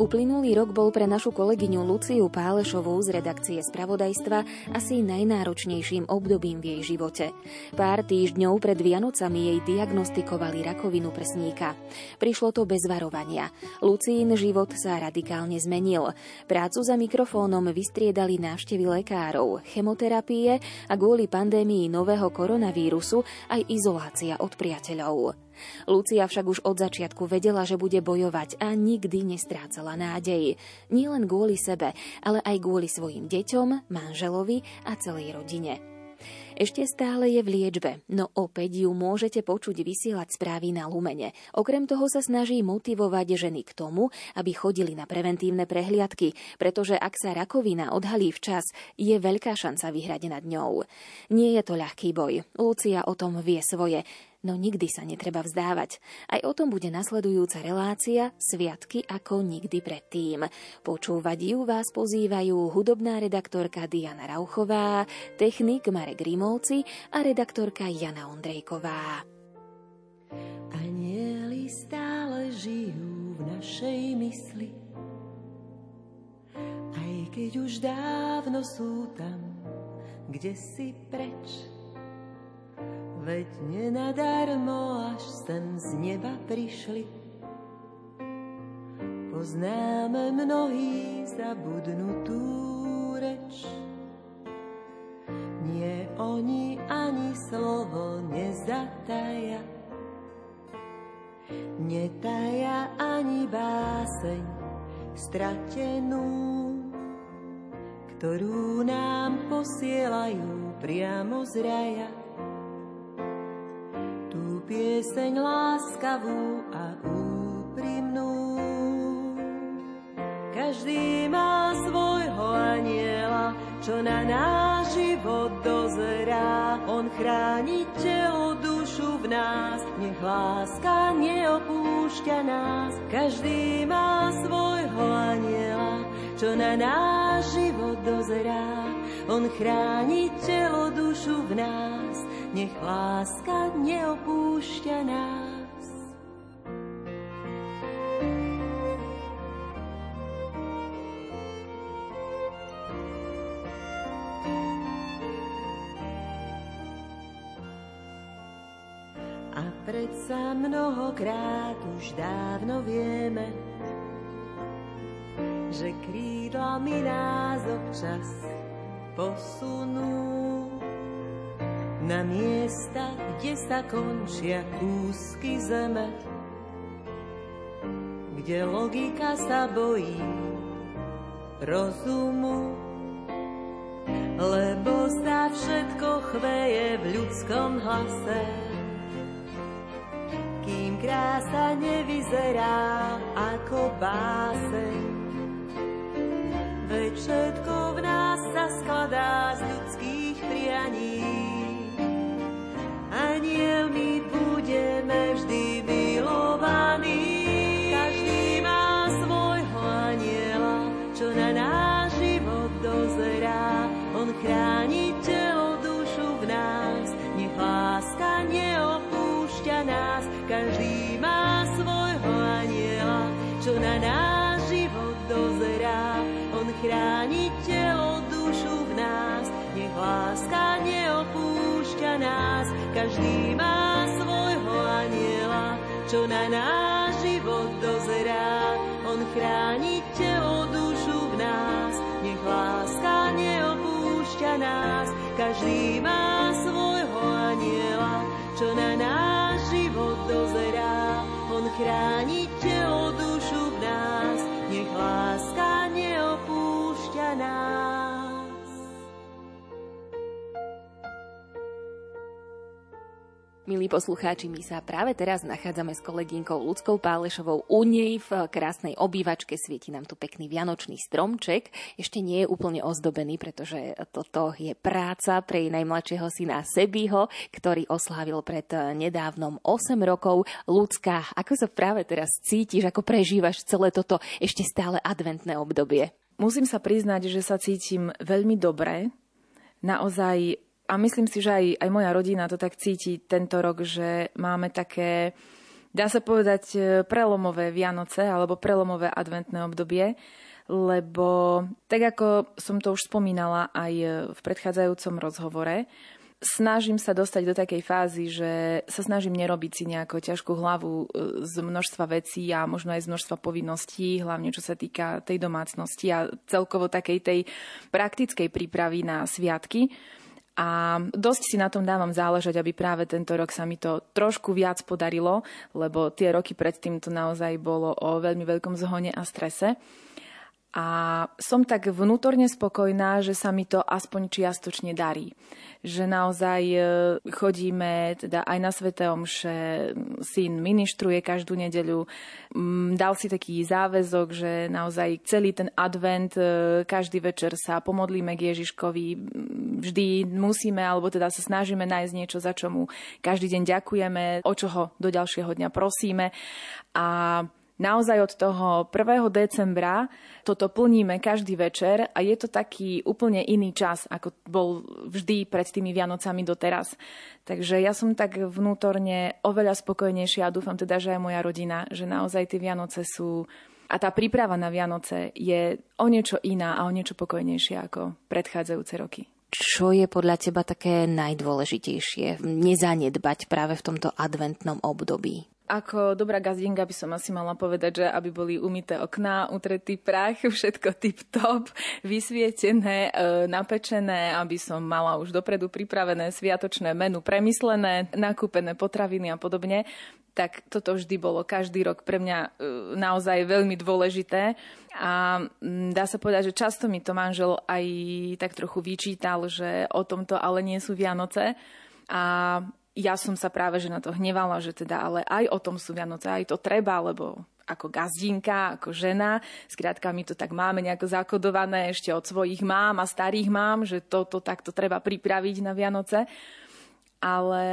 Uplynulý rok bol pre našu kolegyňu Luciu Pálešovú z redakcie Spravodajstva asi najnáročnejším obdobím v jej živote. Pár týždňov pred Vianocami jej diagnostikovali rakovinu prsníka. Prišlo to bez varovania. Lucín život sa radikálne zmenil. Prácu za mikrofónom vystriedali návštevy lekárov, chemoterapie a kvôli pandémii nového koronavírusu aj izolácia od priateľov. Lucia však už od začiatku vedela, že bude bojovať a nikdy nestrácala nádej. Nie len kvôli sebe, ale aj kvôli svojim deťom, manželovi a celej rodine. Ešte stále je v liečbe, no opäť ju môžete počuť vysielať správy na Lumene. Okrem toho sa snaží motivovať ženy k tomu, aby chodili na preventívne prehliadky, pretože ak sa rakovina odhalí včas, je veľká šanca vyhrať nad ňou. Nie je to ľahký boj. Lucia o tom vie svoje no nikdy sa netreba vzdávať. Aj o tom bude nasledujúca relácia Sviatky ako nikdy predtým. Počúvať ju vás pozývajú hudobná redaktorka Diana Rauchová, technik Marek Rimovci a redaktorka Jana Ondrejková. Anieli stále žijú v našej mysli, aj keď už dávno sú tam, kde si preč Veď nenadarmo až sem z neba prišli. Poznáme mnohý zabudnutú reč. Nie oni ani slovo nezataja. Netaja ani báseň stratenú, ktorú nám posielajú priamo z raja pieseň láskavú a úprimnú. Každý má svojho aniela, čo na náš život dozerá. On chráni telo, dušu v nás, nech láska neopúšťa nás. Každý má svojho aniela, čo na náš život dozerá. On chráni telo, dušu v nás, nech láska neopúšťa nás. A predsa mnohokrát už dávno vieme, že krídlami nás občas posunú na miesta, kde sa končia kúsky zeme, kde logika sa bojí rozumu, lebo sa všetko chveje v ľudskom hlase. Kým krása nevyzerá ako báseň, veď všetko v nás sa skladá z ľudských prianí anielmi budeme vždy Každý má svojho aniela, čo na náš život dozerá. On chráni telo, dušu v nás, nech láska neopúšťa nás. Každý má svojho aniela, čo na náš život dozerá. On chráni telo, Milí poslucháči, my sa práve teraz nachádzame s kolegynkou Ľudskou Pálešovou u nej v krásnej obývačke. Svieti nám tu pekný vianočný stromček. Ešte nie je úplne ozdobený, pretože toto je práca pre jej najmladšieho syna Sebiho, ktorý oslávil pred nedávnom 8 rokov. Ľudská, ako sa práve teraz cítiš, ako prežívaš celé toto ešte stále adventné obdobie? Musím sa priznať, že sa cítim veľmi dobre. Naozaj a myslím si, že aj, aj moja rodina to tak cíti tento rok, že máme také dá sa povedať, e, prelomové Vianoce alebo prelomové adventné obdobie, lebo tak ako som to už spomínala aj v predchádzajúcom rozhovore, snažím sa dostať do takej fázy, že sa snažím nerobiť si nejakú ťažkú hlavu e, z množstva vecí a možno aj z množstva povinností, hlavne čo sa týka tej domácnosti a celkovo takej tej praktickej prípravy na sviatky. A dosť si na tom dávam záležať, aby práve tento rok sa mi to trošku viac podarilo, lebo tie roky predtým to naozaj bolo o veľmi veľkom zhone a strese. A som tak vnútorne spokojná, že sa mi to aspoň čiastočne darí. Že naozaj e, chodíme teda aj na Svete Omše, syn ministruje každú nedeľu. Dal si taký záväzok, že naozaj celý ten advent, e, každý večer sa pomodlíme k Ježiškovi. Vždy musíme, alebo teda sa snažíme nájsť niečo, za čo mu každý deň ďakujeme, o čo ho do ďalšieho dňa prosíme. A naozaj od toho 1. decembra toto plníme každý večer a je to taký úplne iný čas, ako bol vždy pred tými Vianocami doteraz. Takže ja som tak vnútorne oveľa spokojnejšia a dúfam teda, že aj moja rodina, že naozaj tie Vianoce sú a tá príprava na Vianoce je o niečo iná a o niečo pokojnejšia ako predchádzajúce roky. Čo je podľa teba také najdôležitejšie nezanedbať práve v tomto adventnom období? Ako dobrá gazdinka by som asi mala povedať, že aby boli umité okná, utretý prach, všetko tip-top, vysvietené, e, napečené, aby som mala už dopredu pripravené sviatočné menu, premyslené, nakúpené potraviny a podobne tak toto vždy bolo každý rok pre mňa e, naozaj veľmi dôležité. A dá sa povedať, že často mi to manžel aj tak trochu vyčítal, že o tomto ale nie sú Vianoce. A ja som sa práve že na to hnevala, že teda ale aj o tom sú Vianoce, aj to treba, lebo ako gazdinka, ako žena. Skrátka, my to tak máme nejako zakodované ešte od svojich mám a starých mám, že toto takto treba pripraviť na Vianoce ale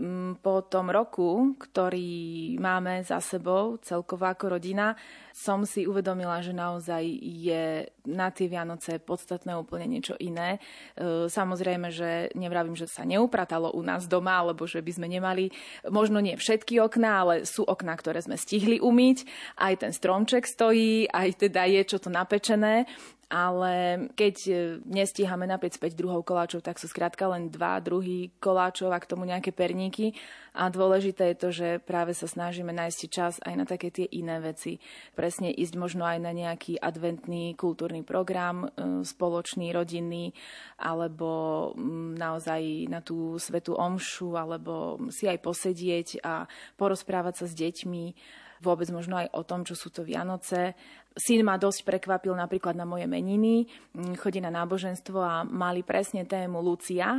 mm, po tom roku, ktorý máme za sebou, celkovo ako rodina, som si uvedomila, že naozaj je na tie Vianoce podstatné úplne niečo iné. E, samozrejme, že nevravím, že sa neupratalo u nás doma, alebo že by sme nemali, možno nie všetky okná, ale sú okná, ktoré sme stihli umyť. Aj ten stromček stojí, aj teda je čo to napečené ale keď e, nestíhame napäť späť druhou koláčov, tak sú skrátka len dva druhy koláčov a k tomu nejaké perníky. A dôležité je to, že práve sa snažíme nájsť čas aj na také tie iné veci. Presne ísť možno aj na nejaký adventný kultúrny program, e, spoločný, rodinný, alebo naozaj na tú svetú omšu, alebo si aj posedieť a porozprávať sa s deťmi vôbec možno aj o tom, čo sú to Vianoce Syn ma dosť prekvapil napríklad na moje meniny, mm, chodí na náboženstvo a mali presne tému Lucia,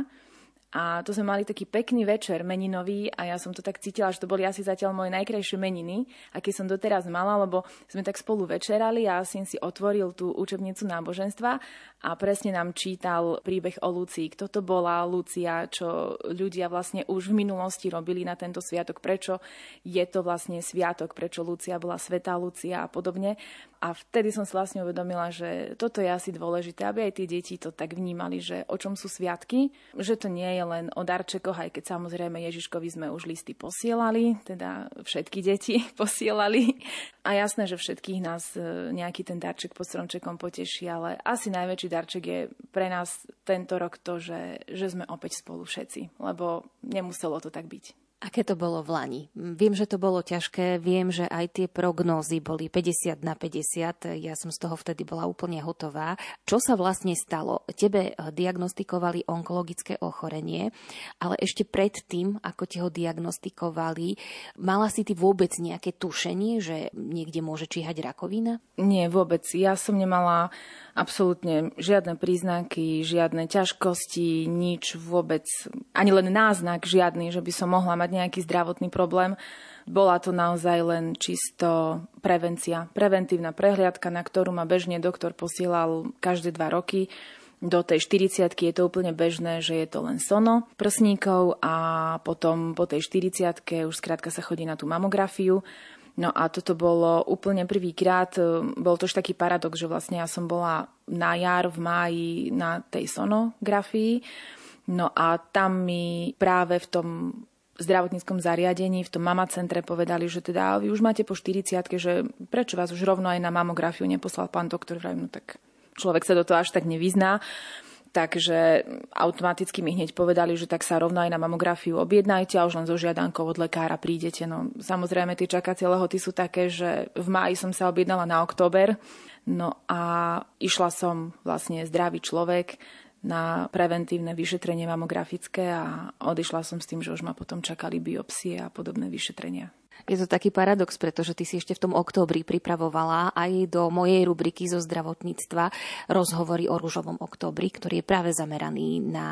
a to sme mali taký pekný večer meninový a ja som to tak cítila, že to boli asi zatiaľ moje najkrajšie meniny, aké som doteraz mala, lebo sme tak spolu večerali a syn si otvoril tú učebnicu náboženstva a presne nám čítal príbeh o Lucii. Kto to bola Lucia, čo ľudia vlastne už v minulosti robili na tento sviatok, prečo je to vlastne sviatok, prečo Lucia bola svetá Lucia a podobne. A vtedy som si vlastne uvedomila, že toto je asi dôležité, aby aj tie deti to tak vnímali, že o čom sú sviatky, že to nie je len o darčekoch, aj keď samozrejme Ježiškovi sme už listy posielali, teda všetky deti posielali. A jasné, že všetkých nás e, nejaký ten darček pod stromčekom poteší, ale asi najväčší darček je pre nás tento rok to, že, že sme opäť spolu všetci, lebo nemuselo to tak byť. Aké to bolo v Lani? Viem, že to bolo ťažké, viem, že aj tie prognózy boli 50 na 50, ja som z toho vtedy bola úplne hotová. Čo sa vlastne stalo? Tebe eh, diagnostikovali onkologické ochorenie, ale ešte pred tým, ako ti ho diagnostikovali, mala si ty vôbec nejaké tušenie, že niekde môže číhať rakovina? Nie, vôbec. Ja som nemala absolútne žiadne príznaky, žiadne ťažkosti, nič vôbec, ani len náznak žiadny, že by som mohla mať nejaký zdravotný problém. Bola to naozaj len čisto prevencia, preventívna prehliadka, na ktorú ma bežne doktor posielal každé dva roky. Do tej 40 je to úplne bežné, že je to len sono prsníkov a potom po tej 40 už skrátka sa chodí na tú mamografiu No a toto bolo úplne prvýkrát, bol to už taký paradox, že vlastne ja som bola na jar v máji na tej sonografii, no a tam mi práve v tom zdravotníckom zariadení, v tom mama centre povedali, že teda vy už máte po 40 že prečo vás už rovno aj na mamografiu neposlal pán doktor, no tak človek sa do toho až tak nevyzná. Takže automaticky mi hneď povedali, že tak sa rovno aj na mamografiu objednajte a už len so žiadankou od lekára prídete. No, samozrejme, tie čakacie lehoty sú také, že v máji som sa objednala na október, no a išla som vlastne zdravý človek na preventívne vyšetrenie mamografické a odišla som s tým, že už ma potom čakali biopsie a podobné vyšetrenia. Je to taký paradox, pretože ty si ešte v tom októbri pripravovala aj do mojej rubriky zo zdravotníctva rozhovory o rúžovom októbri, ktorý je práve zameraný na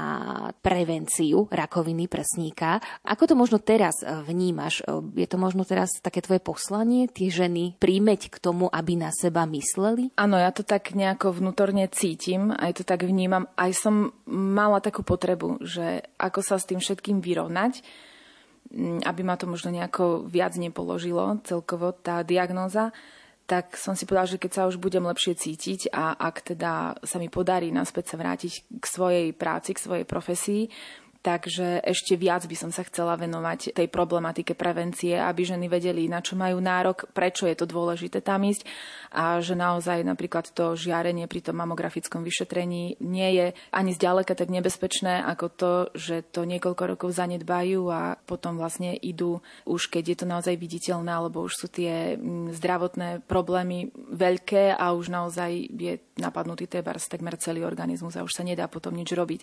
prevenciu rakoviny prsníka. Ako to možno teraz vnímaš? Je to možno teraz také tvoje poslanie, tie ženy príjmeť k tomu, aby na seba mysleli? Áno, ja to tak nejako vnútorne cítim, aj to tak vnímam. Aj som mala takú potrebu, že ako sa s tým všetkým vyrovnať aby ma to možno nejako viac nepoložilo celkovo tá diagnóza, tak som si povedala, že keď sa už budem lepšie cítiť a ak teda sa mi podarí naspäť sa vrátiť k svojej práci, k svojej profesii, Takže ešte viac by som sa chcela venovať tej problematike prevencie, aby ženy vedeli, na čo majú nárok, prečo je to dôležité tam ísť a že naozaj napríklad to žiarenie pri tom mamografickom vyšetrení nie je ani zďaleka tak nebezpečné ako to, že to niekoľko rokov zanedbajú a potom vlastne idú už keď je to naozaj viditeľné, alebo už sú tie mm, zdravotné problémy veľké a už naozaj je napadnutý tebars takmer celý organizmus a už sa nedá potom nič robiť.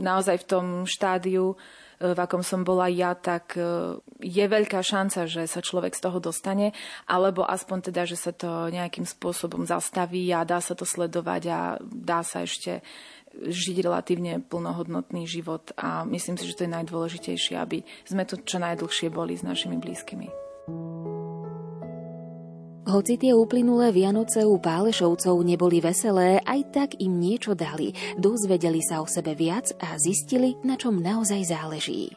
Naozaj v tom štádiu, e, v akom som bola ja, tak e, je veľká šanca, že sa človek z toho dostane, alebo aspoň teda, že sa to nejakým spôsobom zastaví a dá sa to sledovať a dá sa ešte žiť relatívne plnohodnotný život a myslím si, že to je najdôležitejšie, aby sme tu čo najdlhšie boli s našimi blízkymi. Hoci tie uplynulé Vianoce u Pálešovcov neboli veselé, aj tak im niečo dali. Dozvedeli sa o sebe viac a zistili, na čom naozaj záleží.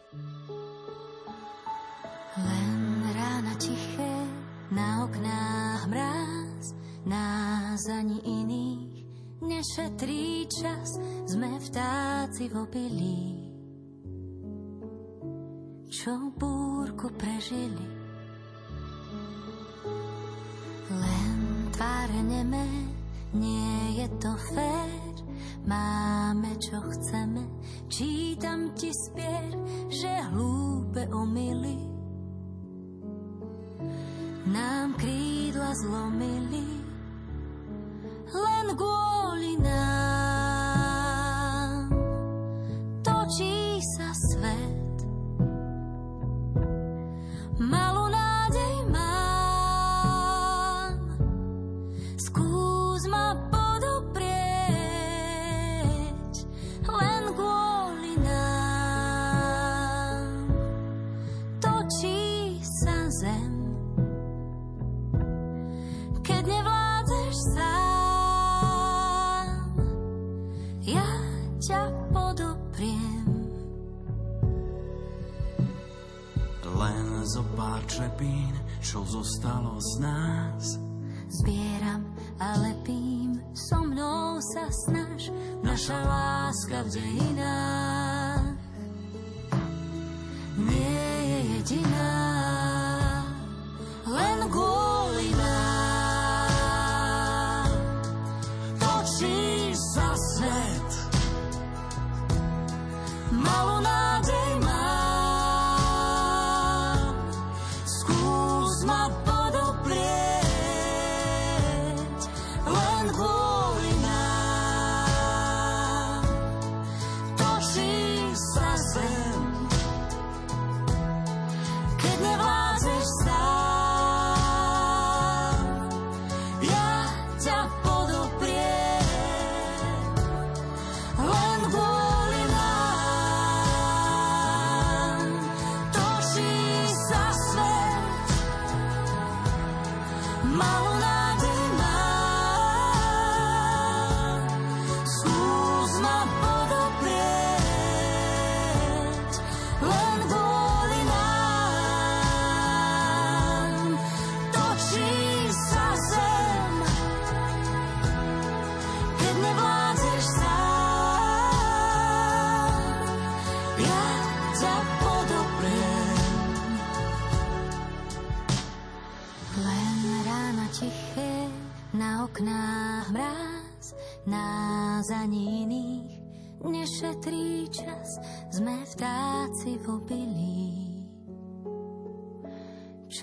Len rána tiché, na oknách mráz, nás ani iných nešetrí čas, sme vtáci v opilí. Čo búrku prežili, len tváre nemé, nie je to fér. Máme čo chceme, čítam ti spier, že hlúpe omily nám krídla zlomili. Len kvôli nám točí sa svet.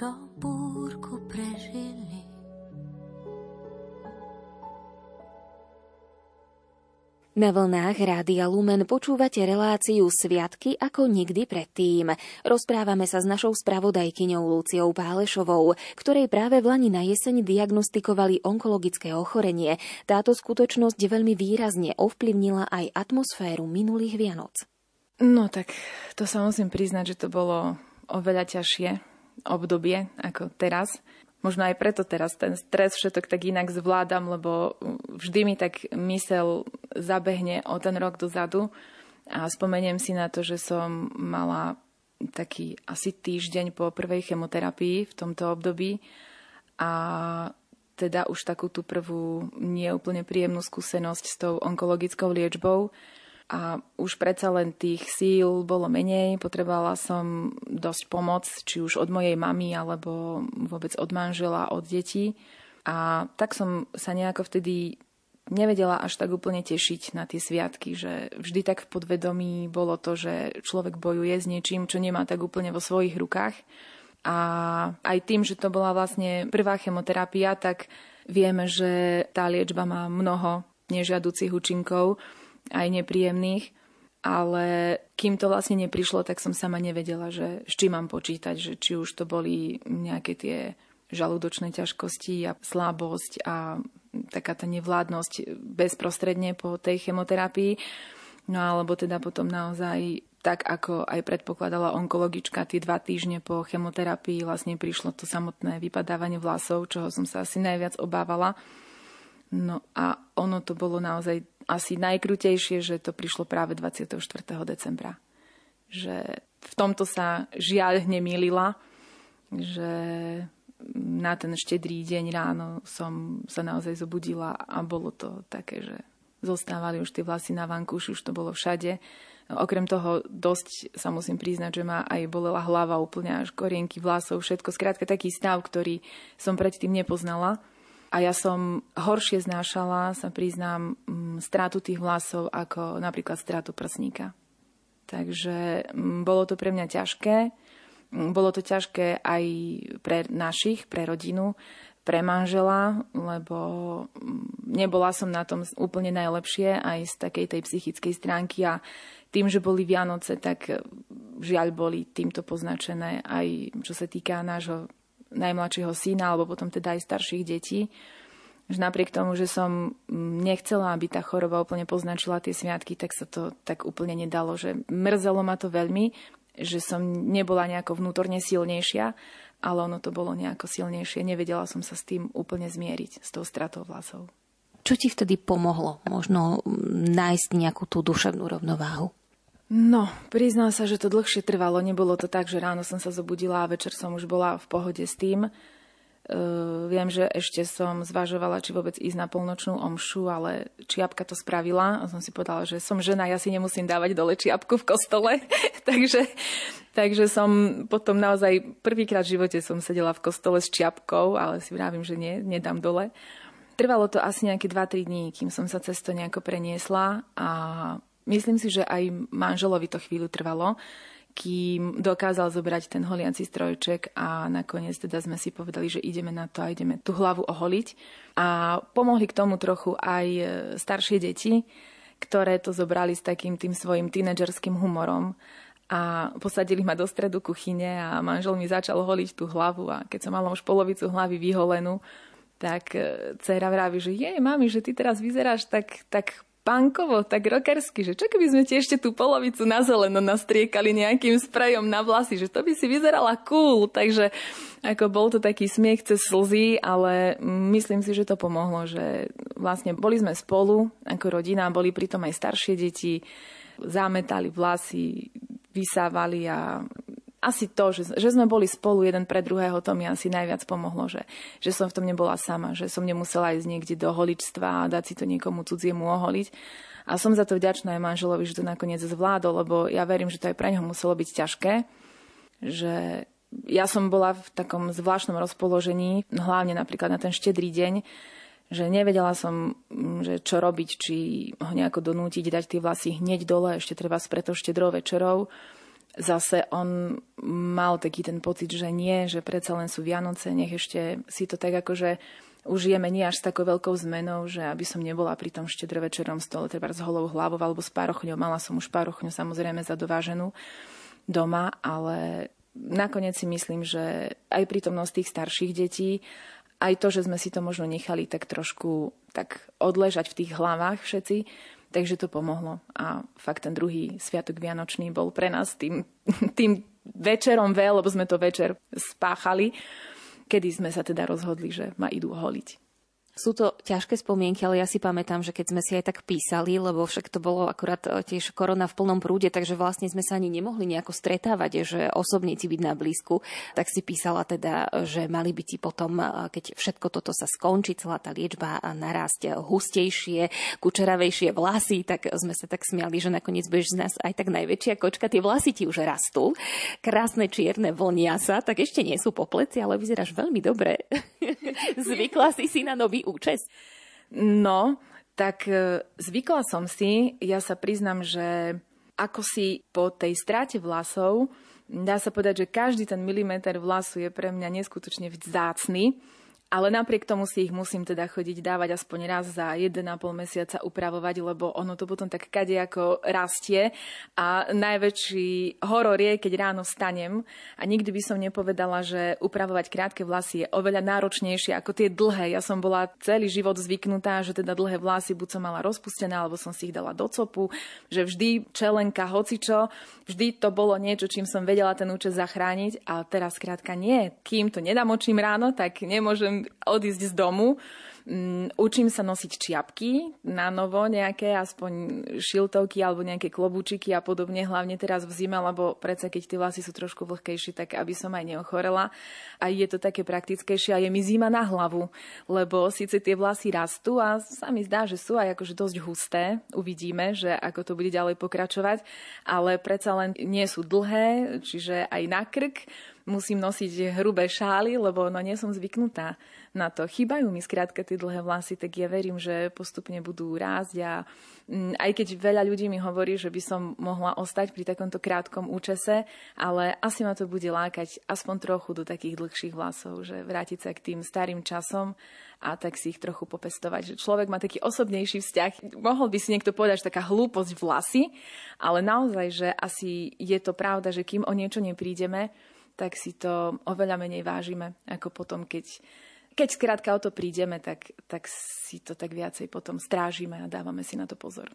Čo búrku prežili. Na vlnách Rádia Lumen počúvate reláciu Sviatky ako nikdy predtým. Rozprávame sa s našou spravodajkyňou Luciou Pálešovou, ktorej práve v Lani na jeseň diagnostikovali onkologické ochorenie. Táto skutočnosť veľmi výrazne ovplyvnila aj atmosféru minulých Vianoc. No tak to sa musím priznať, že to bolo oveľa ťažšie obdobie ako teraz. Možno aj preto teraz ten stres všetok tak inak zvládam, lebo vždy mi tak mysel zabehne o ten rok dozadu. A spomeniem si na to, že som mala taký asi týždeň po prvej chemoterapii v tomto období. A teda už takú tú prvú neúplne príjemnú skúsenosť s tou onkologickou liečbou a už predsa len tých síl bolo menej, potrebovala som dosť pomoc, či už od mojej mamy, alebo vôbec od manžela, od detí. A tak som sa nejako vtedy nevedela až tak úplne tešiť na tie sviatky, že vždy tak v podvedomí bolo to, že človek bojuje s niečím, čo nemá tak úplne vo svojich rukách. A aj tým, že to bola vlastne prvá chemoterapia, tak vieme, že tá liečba má mnoho nežiaducich účinkov aj nepríjemných, ale kým to vlastne neprišlo, tak som sama nevedela, že s čím mám počítať, že či už to boli nejaké tie žalúdočné ťažkosti a slabosť a taká tá nevládnosť bezprostredne po tej chemoterapii. No alebo teda potom naozaj tak, ako aj predpokladala onkologička, tie dva týždne po chemoterapii vlastne prišlo to samotné vypadávanie vlasov, čoho som sa asi najviac obávala. No a ono to bolo naozaj asi najkrutejšie, že to prišlo práve 24. decembra. Že v tomto sa žiaľ nemýlila, že na ten štedrý deň ráno som sa naozaj zobudila a bolo to také, že zostávali už tie vlasy na vankúši, už to bolo všade. Okrem toho dosť sa musím priznať, že ma aj bolela hlava úplne až korienky vlasov, všetko. Skrátka taký stav, ktorý som predtým nepoznala. A ja som horšie znášala, sa priznám, mm, strátu tých vlasov ako napríklad strátu prsníka. Takže mm, bolo to pre mňa ťažké. Mm, bolo to ťažké aj pre našich, pre rodinu, pre manžela, lebo nebola som na tom úplne najlepšie aj z takej tej psychickej stránky a tým, že boli Vianoce, tak žiaľ boli týmto poznačené aj čo sa týka nášho najmladšieho syna, alebo potom teda aj starších detí. Že napriek tomu, že som nechcela, aby tá choroba úplne poznačila tie sviatky, tak sa to tak úplne nedalo. Že mrzelo ma to veľmi, že som nebola nejako vnútorne silnejšia, ale ono to bolo nejako silnejšie. Nevedela som sa s tým úplne zmieriť, s tou stratou vlasov. Čo ti vtedy pomohlo možno nájsť nejakú tú duševnú rovnováhu? No, priznám sa, že to dlhšie trvalo. Nebolo to tak, že ráno som sa zobudila a večer som už bola v pohode s tým. Uh, viem, že ešte som zvažovala, či vôbec ísť na polnočnú omšu, ale čiapka to spravila a som si povedala, že som žena, ja si nemusím dávať dole čiapku v kostole. takže, takže som potom naozaj prvýkrát v živote som sedela v kostole s čiapkou, ale si vravím, že nie, nedám dole. Trvalo to asi nejaké 2-3 dní, kým som sa cez nejako preniesla a Myslím si, že aj manželovi to chvíľu trvalo, kým dokázal zobrať ten holiaci strojček a nakoniec teda sme si povedali, že ideme na to a ideme tú hlavu oholiť. A pomohli k tomu trochu aj e, staršie deti, ktoré to zobrali s takým tým svojim tínedžerským humorom a posadili ma do stredu kuchyne a manžel mi začal holiť tú hlavu a keď som mala už polovicu hlavy vyholenú, tak e, dcera vraví, že je, mami, že ty teraz vyzeráš tak, tak punkovo, tak rockersky, že čo keby sme ti ešte tú polovicu na zeleno nastriekali nejakým sprejom na vlasy, že to by si vyzerala cool, takže ako bol to taký smiech cez slzy, ale myslím si, že to pomohlo, že vlastne boli sme spolu ako rodina, boli pritom aj staršie deti, zametali vlasy, vysávali a asi to, že, že sme boli spolu jeden pre druhého, to mi asi najviac pomohlo, že, že som v tom nebola sama, že som nemusela ísť niekde do holičstva a dať si to niekomu cudziemu oholiť. A som za to vďačná aj manželovi, že to nakoniec zvládol, lebo ja verím, že to aj pre neho muselo byť ťažké, že ja som bola v takom zvláštnom rozpoložení, hlavne napríklad na ten štedrý deň, že nevedela som, mm, že čo robiť, či ho nejako donútiť dať tie vlasy hneď dole, ešte treba preto štedrou večerou. Zase on mal taký ten pocit, že nie, že predsa len sú Vianoce, nech ešte si to tak akože užijeme nie až s takou veľkou zmenou, že aby som nebola pri tom štedrovečerom stole, treba s holou hlavou alebo s párochňou. Mala som už párochňu samozrejme zadováženú doma, ale nakoniec si myslím, že aj prítomnosť tých starších detí aj to, že sme si to možno nechali tak trošku tak odležať v tých hlavách všetci, takže to pomohlo. A fakt ten druhý sviatok Vianočný bol pre nás tým, tým večerom veľ, lebo sme to večer spáchali, kedy sme sa teda rozhodli, že ma idú holiť. Sú to ťažké spomienky, ale ja si pamätám, že keď sme si aj tak písali, lebo však to bolo akurát e, tiež korona v plnom prúde, takže vlastne sme sa ani nemohli nejako stretávať, že osobne ti byť na blízku, tak si písala teda, že mali by ti potom, e, keď všetko toto sa skončí, celá tá liečba narásť hustejšie, kučeravejšie vlasy, tak sme sa tak smiali, že nakoniec budeš z nás aj tak najväčšia kočka. Tie vlasy ti už rastú, krásne čierne vlnia sa, tak ešte nie sú po pleci, ale vyzeráš veľmi dobre. Zvykla si si na nový účes? No, tak e, zvykla som si, ja sa priznam, že ako si po tej stráte vlasov, dá sa povedať, že každý ten milimeter vlasu je pre mňa neskutočne vzácný ale napriek tomu si ich musím teda chodiť dávať aspoň raz za 1,5 mesiaca upravovať, lebo ono to potom tak kade ako rastie a najväčší horor je, keď ráno stanem a nikdy by som nepovedala, že upravovať krátke vlasy je oveľa náročnejšie ako tie dlhé. Ja som bola celý život zvyknutá, že teda dlhé vlasy buď som mala rozpustené, alebo som si ich dala do copu, že vždy čelenka, hocičo, vždy to bolo niečo, čím som vedela ten účes zachrániť a teraz krátka nie. Kým to nedám očím ráno, tak nemôžem odísť z domu. Um, učím sa nosiť čiapky na novo, nejaké aspoň šiltovky alebo nejaké klobúčiky a podobne, hlavne teraz v zime, lebo predsa keď tie vlasy sú trošku vlhkejšie, tak aby som aj neochorela. A je to také praktickejšie a je mi zima na hlavu, lebo síce tie vlasy rastú a sa mi zdá, že sú aj akože dosť husté. Uvidíme, že ako to bude ďalej pokračovať, ale predsa len nie sú dlhé, čiže aj na krk musím nosiť hrubé šály, lebo no nie som zvyknutá na to. Chýbajú mi skrátka tie dlhé vlasy, tak ja verím, že postupne budú rásť a mm, aj keď veľa ľudí mi hovorí, že by som mohla ostať pri takomto krátkom účese, ale asi ma to bude lákať aspoň trochu do takých dlhších vlasov, že vrátiť sa k tým starým časom a tak si ich trochu popestovať. Že človek má taký osobnejší vzťah. Mohol by si niekto povedať, že taká hlúposť vlasy, ale naozaj, že asi je to pravda, že kým o niečo neprídeme, tak si to oveľa menej vážime, ako potom, keď, keď skrátka o to prídeme, tak, tak si to tak viacej potom strážime a dávame si na to pozor.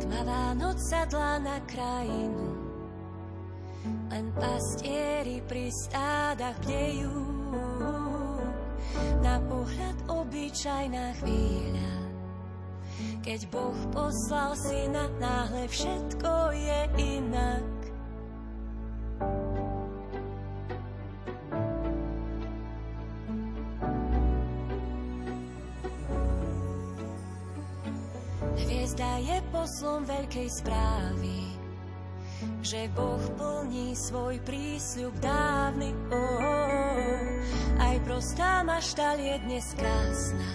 Tmavá noc sadla na krajinu, len pastieri pri stádach bdejú na pohľad obyčajná chvíľa. Keď Boh poslal syna, náhle všetko je inak. Hviezda je poslom veľkej správy, že Boh plní svoj prísľub dávny. Oh, oh, oh. Aj prostá maštal je dnes krásna.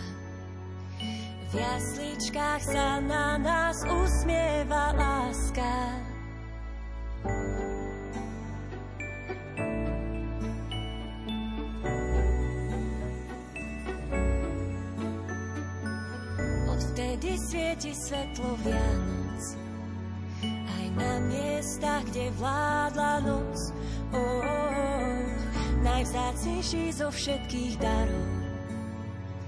V jasličkách sa na nás usmieva láska. Odvtedy svieti svetlo Vianoc aj na miestach, kde vládla noc. Oh, oh, oh najvzácnejší zo všetkých darov.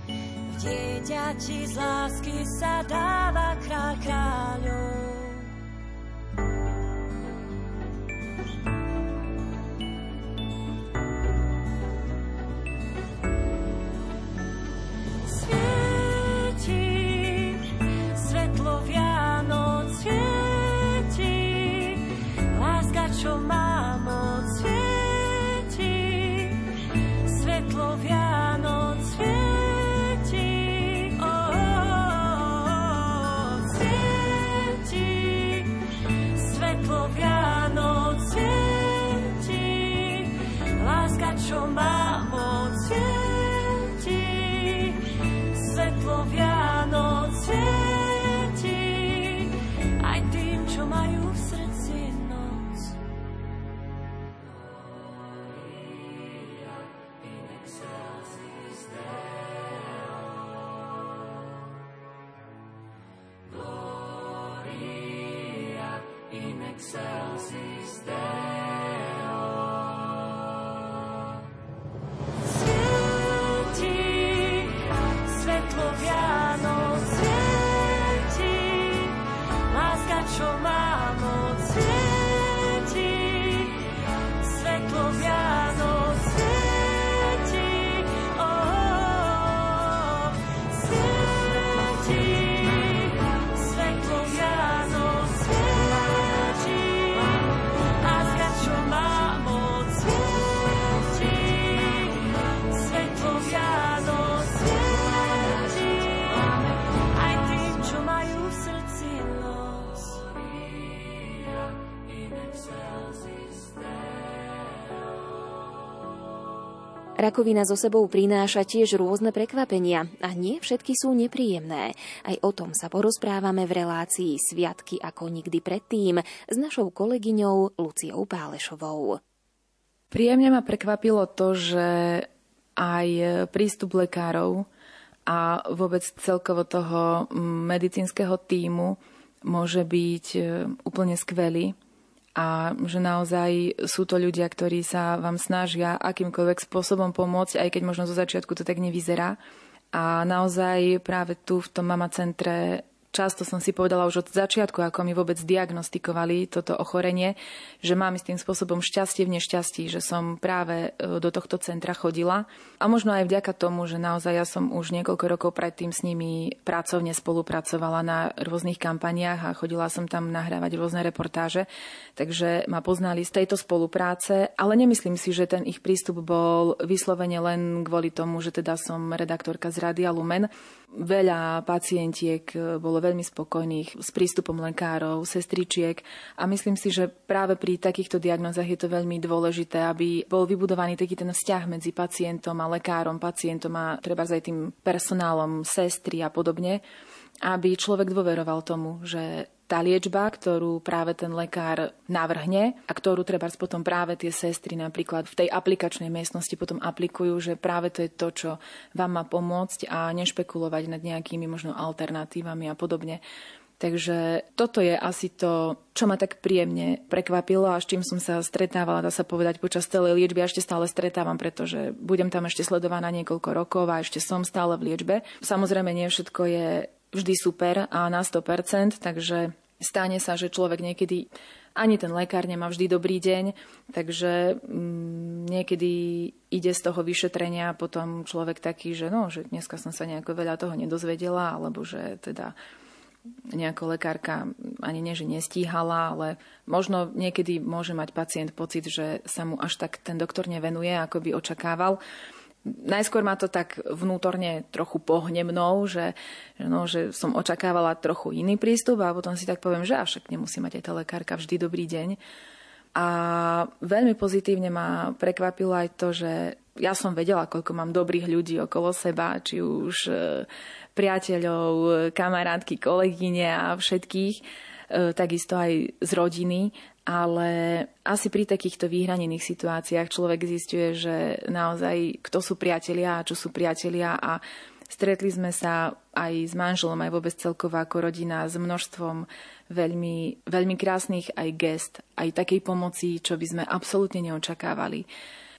V dieťati z lásky sa dáva kráľ kráľov. Rakovina so sebou prináša tiež rôzne prekvapenia a nie všetky sú nepríjemné. Aj o tom sa porozprávame v relácii Sviatky ako nikdy predtým s našou kolegyňou Luciou Pálešovou. Príjemne ma prekvapilo to, že aj prístup lekárov a vôbec celkovo toho medicínskeho týmu môže byť e, úplne skvelý a že naozaj sú to ľudia, ktorí sa vám snažia akýmkoľvek spôsobom pomôcť, aj keď možno zo začiatku to tak nevyzerá. A naozaj práve tu v tom mama centre často som si povedala už od začiatku, ako mi vôbec diagnostikovali toto ochorenie, že mám s tým spôsobom šťastie v nešťastí, že som práve e, do tohto centra chodila. A možno aj vďaka tomu, že naozaj ja som už niekoľko rokov predtým s nimi pracovne spolupracovala na rôznych kampaniách a chodila som tam nahrávať rôzne reportáže, takže ma poznali z tejto spolupráce, ale nemyslím si, že ten ich prístup bol vyslovene len kvôli tomu, že teda som redaktorka z Radia Lumen. Veľa pacientiek bolo veľmi spokojných s prístupom lekárov, sestričiek a myslím si, že práve pri takýchto diagnózach je to veľmi dôležité, aby bol vybudovaný taký ten vzťah medzi pacientom a lekárom, pacientom a treba aj tým personálom, sestry a podobne, aby človek dôveroval tomu, že tá liečba, ktorú práve ten lekár navrhne a ktorú treba potom práve tie sestry napríklad v tej aplikačnej miestnosti potom aplikujú, že práve to je to, čo vám má pomôcť a nešpekulovať nad nejakými možno alternatívami a podobne. Takže toto je asi to, čo ma tak príjemne prekvapilo a s čím som sa stretávala, dá sa povedať, počas celej liečby. Ešte stále stretávam, pretože budem tam ešte sledovaná niekoľko rokov a ešte som stále v liečbe. Samozrejme, nie všetko je vždy super a na 100%, takže stane sa, že človek niekedy ani ten lekár nemá vždy dobrý deň, takže mm, niekedy ide z toho vyšetrenia potom človek taký, že no, že dneska som sa nejako veľa toho nedozvedela, alebo že teda nejako lekárka ani nie, že nestíhala, ale možno niekedy môže mať pacient pocit, že sa mu až tak ten doktor nevenuje, ako by očakával najskôr ma to tak vnútorne trochu pohne mnou, že, no, že som očakávala trochu iný prístup a potom si tak poviem, že avšak nemusí mať aj tá lekárka vždy dobrý deň. A veľmi pozitívne ma prekvapilo aj to, že ja som vedela, koľko mám dobrých ľudí okolo seba, či už e, priateľov, kamarátky, kolegyne a všetkých, e, takisto aj z rodiny ale asi pri takýchto vyhranených situáciách človek zistuje, že naozaj kto sú priatelia a čo sú priatelia a stretli sme sa aj s manželom, aj vôbec celková ako rodina s množstvom veľmi, veľmi krásnych aj gest, aj takej pomoci, čo by sme absolútne neočakávali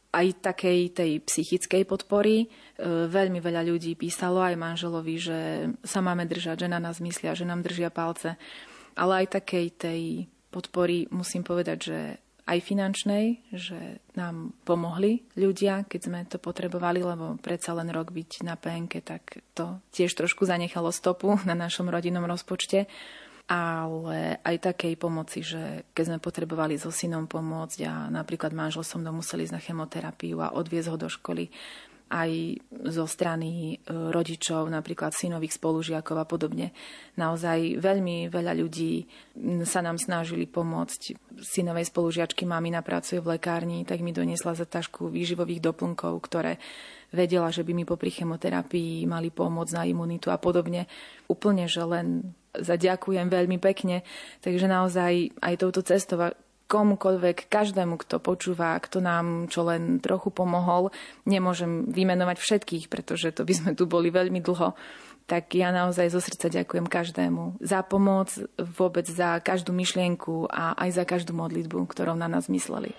aj takej tej psychickej podpory. E, veľmi veľa ľudí písalo aj manželovi, že sa máme držať, že na nás myslia, že nám držia palce. Ale aj takej tej podpory musím povedať, že aj finančnej, že nám pomohli ľudia, keď sme to potrebovali, lebo predsa len rok byť na PNK, tak to tiež trošku zanechalo stopu na našom rodinnom rozpočte. Ale aj takej pomoci, že keď sme potrebovali so synom pomôcť a napríklad manžel som mnou museli ísť na chemoterapiu a odviezť ho do školy, aj zo strany e, rodičov, napríklad synových spolužiakov a podobne. Naozaj veľmi veľa ľudí sa nám snažili pomôcť. Synovej spolužiačky mamina pracuje v lekárni, tak mi doniesla za tašku výživových doplnkov, ktoré vedela, že by mi popri chemoterapii mali pomôcť na imunitu a podobne. Úplne, že len zaďakujem veľmi pekne. Takže naozaj aj touto cestou komukoľvek, každému, kto počúva, kto nám čo len trochu pomohol. Nemôžem vymenovať všetkých, pretože to by sme tu boli veľmi dlho. Tak ja naozaj zo srdca ďakujem každému za pomoc, vôbec za každú myšlienku a aj za každú modlitbu, ktorou na nás mysleli.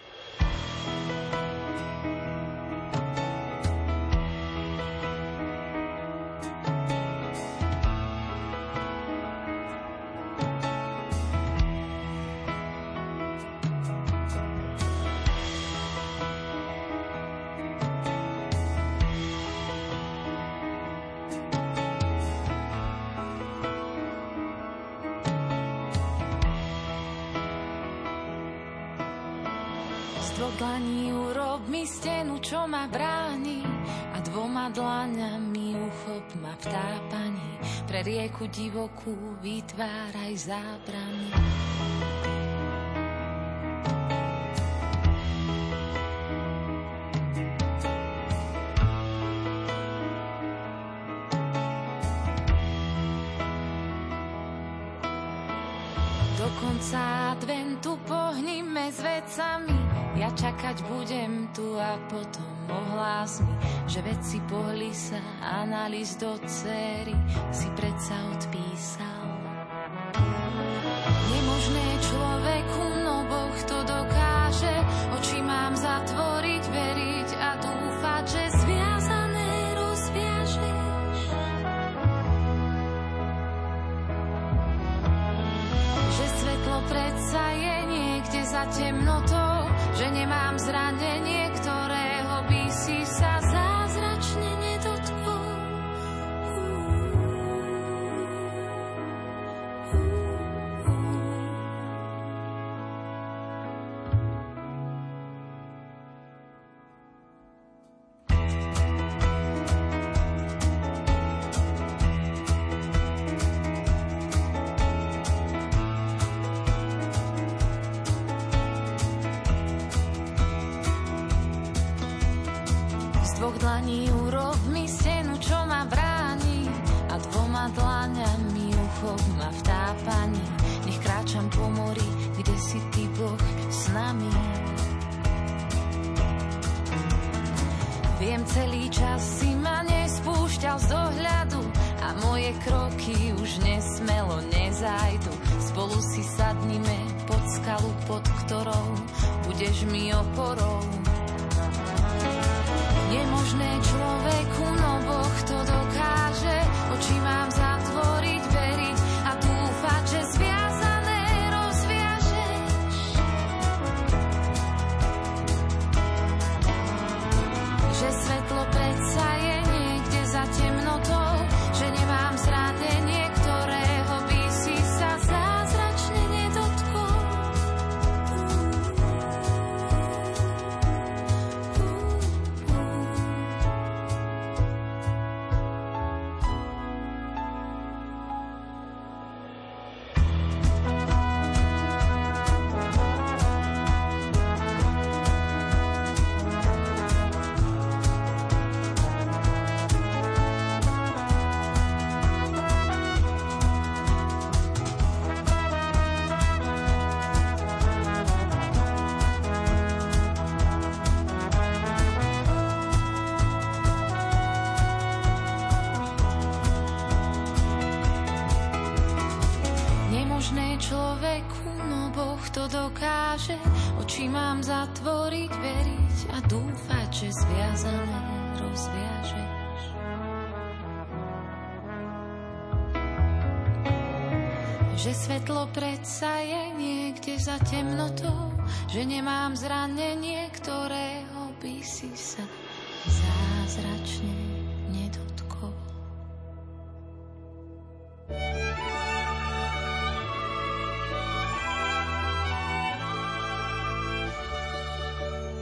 ptá pani, pre rieku divokú vytváraj zábrany. Do konca adventu pohnime s vecami čakať budem tu a potom ohlás mi, že veci pohli sa, analýz do cery, si predsa dám zatvoriť, veriť a dúfať, že zviazané rozviažeš. Že svetlo predsa je niekde za temnotou, že nemám zranenie, ktorého by si sa zázračne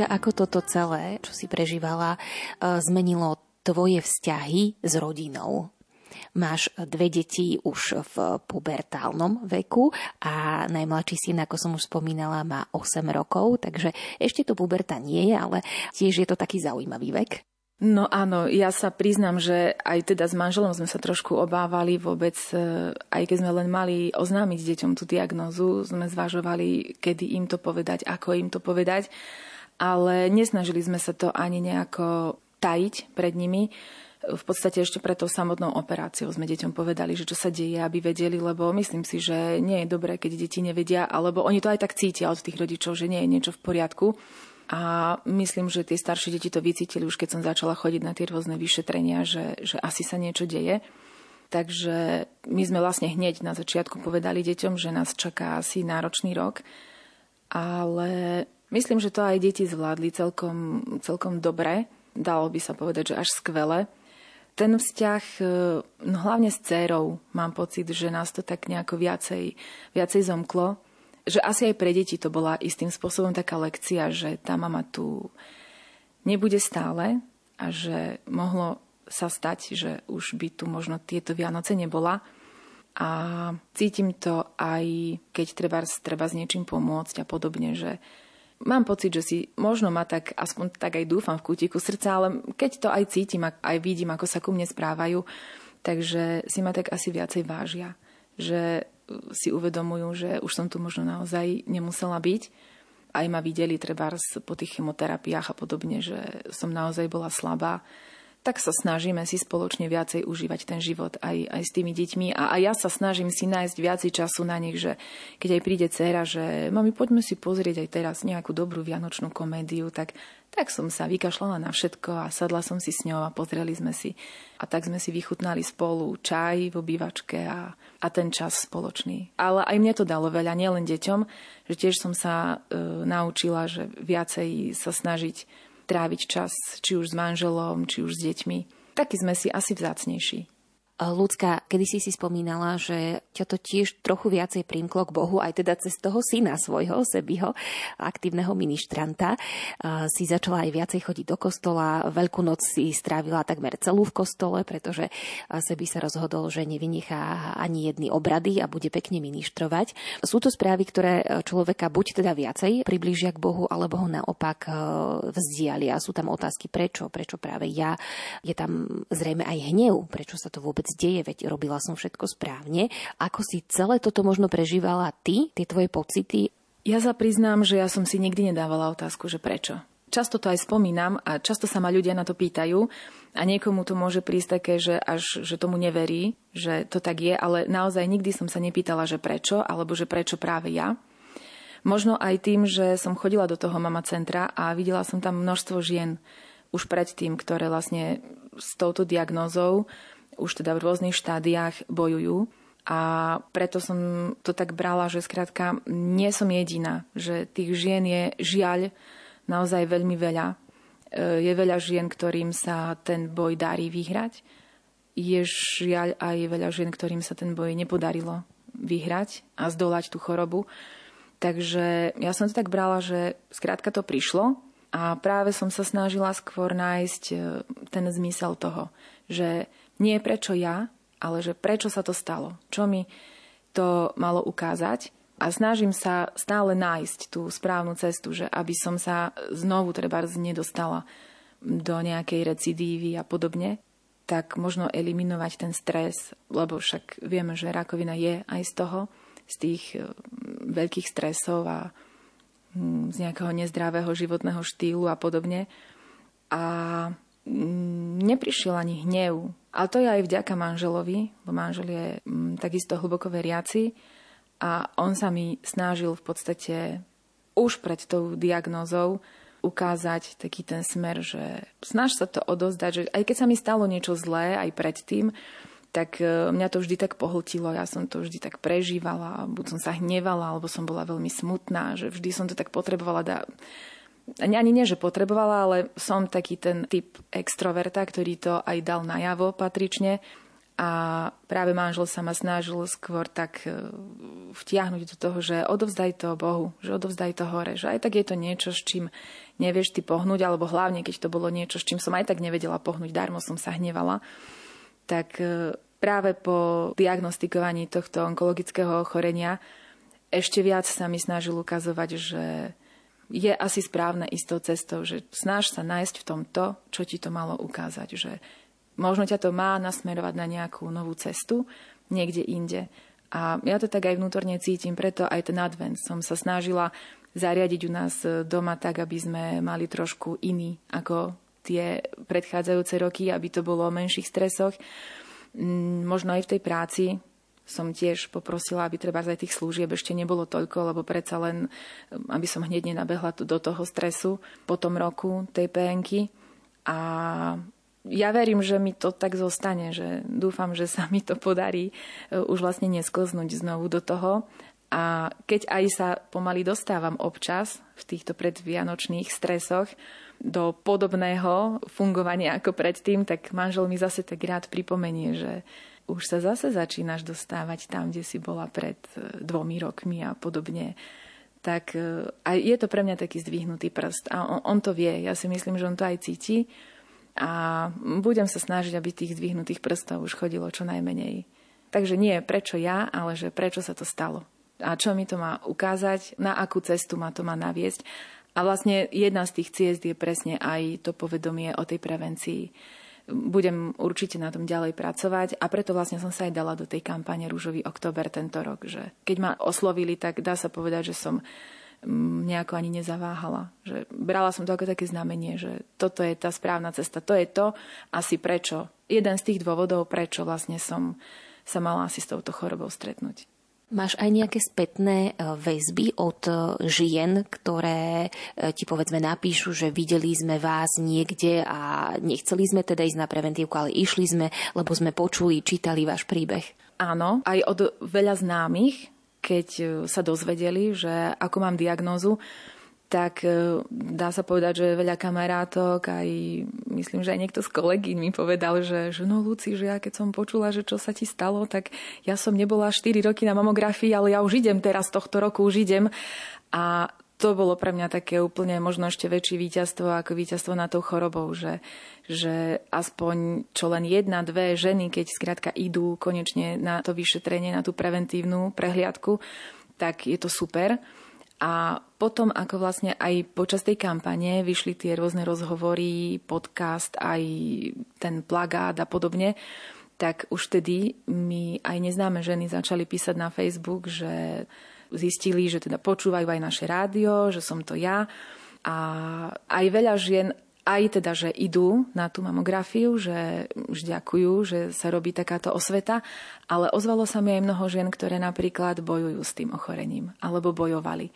Ľudská, ako toto celé, čo si prežívala, e, zmenilo tvoje vzťahy s rodinou? Máš dve deti už v pubertálnom veku a najmladší syn, ako som už spomínala, má 8 rokov, takže ešte to puberta nie je, ale tiež je to taký zaujímavý vek. No áno, ja sa priznám, že aj teda s manželom sme sa trošku obávali vôbec, e, aj keď sme len mali oznámiť deťom tú diagnózu, sme zvažovali, kedy im to povedať, ako im to povedať, ale nesnažili sme sa to ani nejako tajiť pred nimi. V podstate ešte pred tou samotnou operáciou sme deťom povedali, že čo sa deje, aby vedeli, lebo myslím si, že nie je dobré, keď deti nevedia, alebo oni to aj tak cítia od tých rodičov, že nie je niečo v poriadku. A myslím, že tie staršie deti to vycítili už keď som začala chodiť na tie rôzne vyšetrenia, že, že asi sa niečo deje. Takže my sme vlastne hneď na začiatku povedali deťom, že nás čaká asi náročný rok. Ale myslím, že to aj deti zvládli celkom, celkom dobre. Dalo by sa povedať, že až skvele. Ten vzťah, e, no hlavne s dcérou, mám pocit, že nás to tak nejako viacej, viacej zomklo že asi aj pre deti to bola istým spôsobom taká lekcia, že tá mama tu nebude stále a že mohlo sa stať, že už by tu možno tieto Vianoce nebola. A cítim to aj, keď treba, treba s niečím pomôcť a podobne, že mám pocit, že si možno ma tak, aspoň tak aj dúfam v kútiku srdca, ale keď to aj cítim, aj vidím, ako sa ku mne správajú, takže si ma tak asi viacej vážia. Že si uvedomujú, že už som tu možno naozaj nemusela byť. Aj ma videli treba po tých chemoterapiách a podobne, že som naozaj bola slabá tak sa snažíme si spoločne viacej užívať ten život aj, aj s tými deťmi. A, a ja sa snažím si nájsť viacej času na nich, že keď aj príde dcera, že mami, poďme si pozrieť aj teraz nejakú dobrú vianočnú komédiu, tak, tak som sa vykašľala na všetko a sadla som si s ňou a pozreli sme si. A tak sme si vychutnali spolu čaj v obývačke a, a ten čas spoločný. Ale aj mne to dalo veľa, nielen deťom, že tiež som sa e, naučila, že viacej sa snažiť tráviť čas či už s manželom, či už s deťmi. Taký sme si asi vzácnejší. Ľudská, kedy si si spomínala, že ťa to tiež trochu viacej primklo k Bohu, aj teda cez toho syna svojho, Sebiho, aktívneho ministranta. Si začala aj viacej chodiť do kostola. Veľkú noc si strávila takmer celú v kostole, pretože Sebi sa rozhodol, že nevynechá ani jedny obrady a bude pekne ministrovať. Sú to správy, ktoré človeka buď teda viacej priblížia k Bohu, alebo ho naopak e, vzdialia. Sú tam otázky, prečo, prečo práve ja. Je tam zrejme aj hnev, prečo sa to vôbec deje, veď robila som všetko správne. Ako si celé toto možno prežívala ty, tie tvoje pocity? Ja sa priznám, že ja som si nikdy nedávala otázku, že prečo. Často to aj spomínam a často sa ma ľudia na to pýtajú a niekomu to môže prísť také, že až že tomu neverí, že to tak je, ale naozaj nikdy som sa nepýtala, že prečo, alebo že prečo práve ja. Možno aj tým, že som chodila do toho mama centra a videla som tam množstvo žien už predtým, ktoré vlastne s touto diagnózou už teda v rôznych štádiách bojujú. A preto som to tak brala, že skrátka nie som jediná, že tých žien je žiaľ naozaj veľmi veľa. E, je veľa žien, ktorým sa ten boj darí vyhrať. Je žiaľ aj veľa žien, ktorým sa ten boj nepodarilo vyhrať a zdolať tú chorobu. Takže ja som to tak brala, že skrátka to prišlo a práve som sa snažila skôr nájsť e, ten zmysel toho, že nie prečo ja, ale že prečo sa to stalo. Čo mi to malo ukázať. A snažím sa stále nájsť tú správnu cestu, že aby som sa znovu treba nedostala do nejakej recidívy a podobne, tak možno eliminovať ten stres, lebo však vieme, že rakovina je aj z toho, z tých e, veľkých stresov a hm, z nejakého nezdravého životného štýlu a podobne. A neprišiel ani hnev, ale to je aj vďaka manželovi, bo manžel je m, mm, takisto hlboko veriaci. A on sa mi snažil v podstate už pred tou diagnózou ukázať taký ten smer, že snaž sa to odozdať, že aj keď sa mi stalo niečo zlé aj predtým, tak e, mňa to vždy tak pohltilo, ja som to vždy tak prežívala, buď som sa hnevala, alebo som bola veľmi smutná, že vždy som to tak potrebovala da- ani nie, že potrebovala, ale som taký ten typ extroverta, ktorý to aj dal najavo patrične. A práve manžel sa ma snažil skôr tak e, vtiahnuť do toho, že odovzdaj to Bohu, že odovzdaj to hore, že aj tak je to niečo, s čím nevieš ty pohnúť, alebo hlavne, keď to bolo niečo, s čím som aj tak nevedela pohnúť, darmo som sa hnevala, tak e, práve po diagnostikovaní tohto onkologického ochorenia ešte viac sa mi snažil ukazovať, že je asi správne istou cestou, že snaž sa nájsť v tom to, čo ti to malo ukázať, že možno ťa to má nasmerovať na nejakú novú cestu niekde inde. A ja to tak aj vnútorne cítim, preto aj ten advent som sa snažila zariadiť u nás doma tak, aby sme mali trošku iný ako tie predchádzajúce roky, aby to bolo o menších stresoch. Mm, možno aj v tej práci som tiež poprosila, aby treba aj tých služieb ešte nebolo toľko, lebo predsa len, aby som hneď nenabehla do toho stresu po tom roku tej PNky. A ja verím, že mi to tak zostane, že dúfam, že sa mi to podarí e, už vlastne nesklznúť znovu do toho. A keď aj sa pomaly dostávam občas v týchto predvianočných stresoch do podobného fungovania ako predtým, tak manžel mi zase tak rád pripomenie, že už sa zase začínaš dostávať tam, kde si bola pred e, dvomi rokmi a podobne tak e, aj je to pre mňa taký zdvihnutý prst a on, on to vie. Ja si myslím, že on to aj cíti a budem sa snažiť, aby tých zdvihnutých prstov už chodilo čo najmenej. Takže nie prečo ja, ale že prečo sa to stalo. A čo mi to má ukázať, na akú cestu ma to má naviesť. A vlastne jedna z tých ciest je presne aj to povedomie o tej prevencii. Budem určite na tom ďalej pracovať a preto vlastne som sa aj dala do tej kampane Rúžový október tento rok, že keď ma oslovili, tak dá sa povedať, že som nejako ani nezaváhala. Že brala som to ako také znamenie, že toto je tá správna cesta, to je to asi prečo. Jeden z tých dôvodov, prečo vlastne som sa mala asi s touto chorobou stretnúť. Máš aj nejaké spätné e, väzby od e, žien, ktoré e, ti povedzme napíšu, že videli sme vás niekde a nechceli sme teda ísť na preventívku, ale išli sme, lebo sme počuli, čítali váš príbeh? Áno, aj od veľa známych, keď sa dozvedeli, že ako mám diagnózu, tak e, dá sa povedať, že veľa kamarátok, aj myslím, že aj niekto z kolegy mi povedal, že, že no Luci, že ja keď som počula, že čo sa ti stalo, tak ja som nebola 4 roky na mamografii, ale ja už idem teraz, tohto roku už idem. A to bolo pre mňa také úplne možno ešte väčšie víťazstvo ako víťazstvo na tou chorobou, že, že aspoň čo len jedna, dve ženy, keď skrátka idú konečne na to vyšetrenie, na tú preventívnu prehliadku, tak je to super. A potom, ako vlastne aj počas tej kampane vyšli tie rôzne rozhovory, podcast, aj ten plagát a podobne, tak už vtedy mi aj neznáme ženy začali písať na Facebook, že zistili, že teda počúvajú aj naše rádio, že som to ja. A aj veľa žien aj teda, že idú na tú mamografiu, že už ďakujú, že sa robí takáto osveta, ale ozvalo sa mi aj mnoho žien, ktoré napríklad bojujú s tým ochorením, alebo bojovali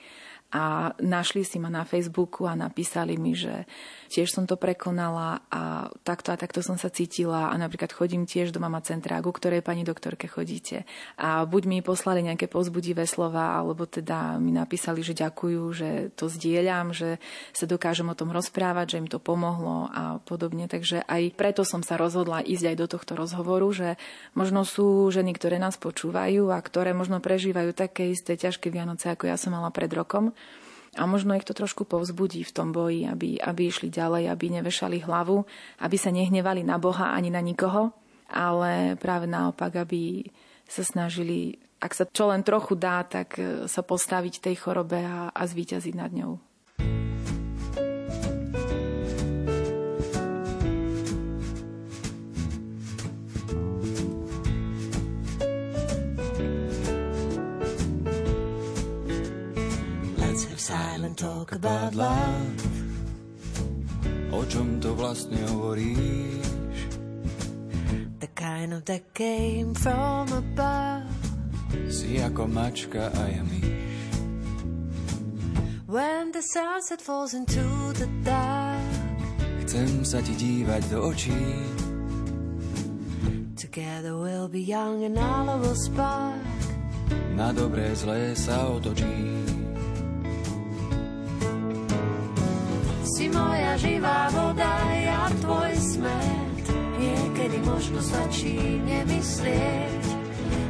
a našli si ma na Facebooku a napísali mi, že tiež som to prekonala a takto a takto som sa cítila a napríklad chodím tiež do mama centra, ku ktorej pani doktorke chodíte. A buď mi poslali nejaké pozbudivé slova, alebo teda mi napísali, že ďakujú, že to zdieľam, že sa dokážem o tom rozprávať, že im to pomohlo a podobne. Takže aj preto som sa rozhodla ísť aj do tohto rozhovoru, že možno sú ženy, ktoré nás počúvajú a ktoré možno prežívajú také isté ťažké Vianoce, ako ja som mala pred rokom a možno ich to trošku povzbudí v tom boji, aby, aby išli ďalej, aby nevešali hlavu, aby sa nehnevali na Boha ani na nikoho, ale práve naopak, aby sa snažili, ak sa čo len trochu dá, tak e, sa postaviť tej chorobe a, a zvíťaziť nad ňou. Silent talk about love. O čom to vlastne hovoríš? The kind of that came from above. Si ako mačka a ja myš. When the sunset falls into the dark. Chcem sa ti dívať do očí. Together we'll be young and all will spark. Na dobré zlé sa otočí. Si moja živá voda, ja tvoj smet. Niekedy možno stačí nemyslieť.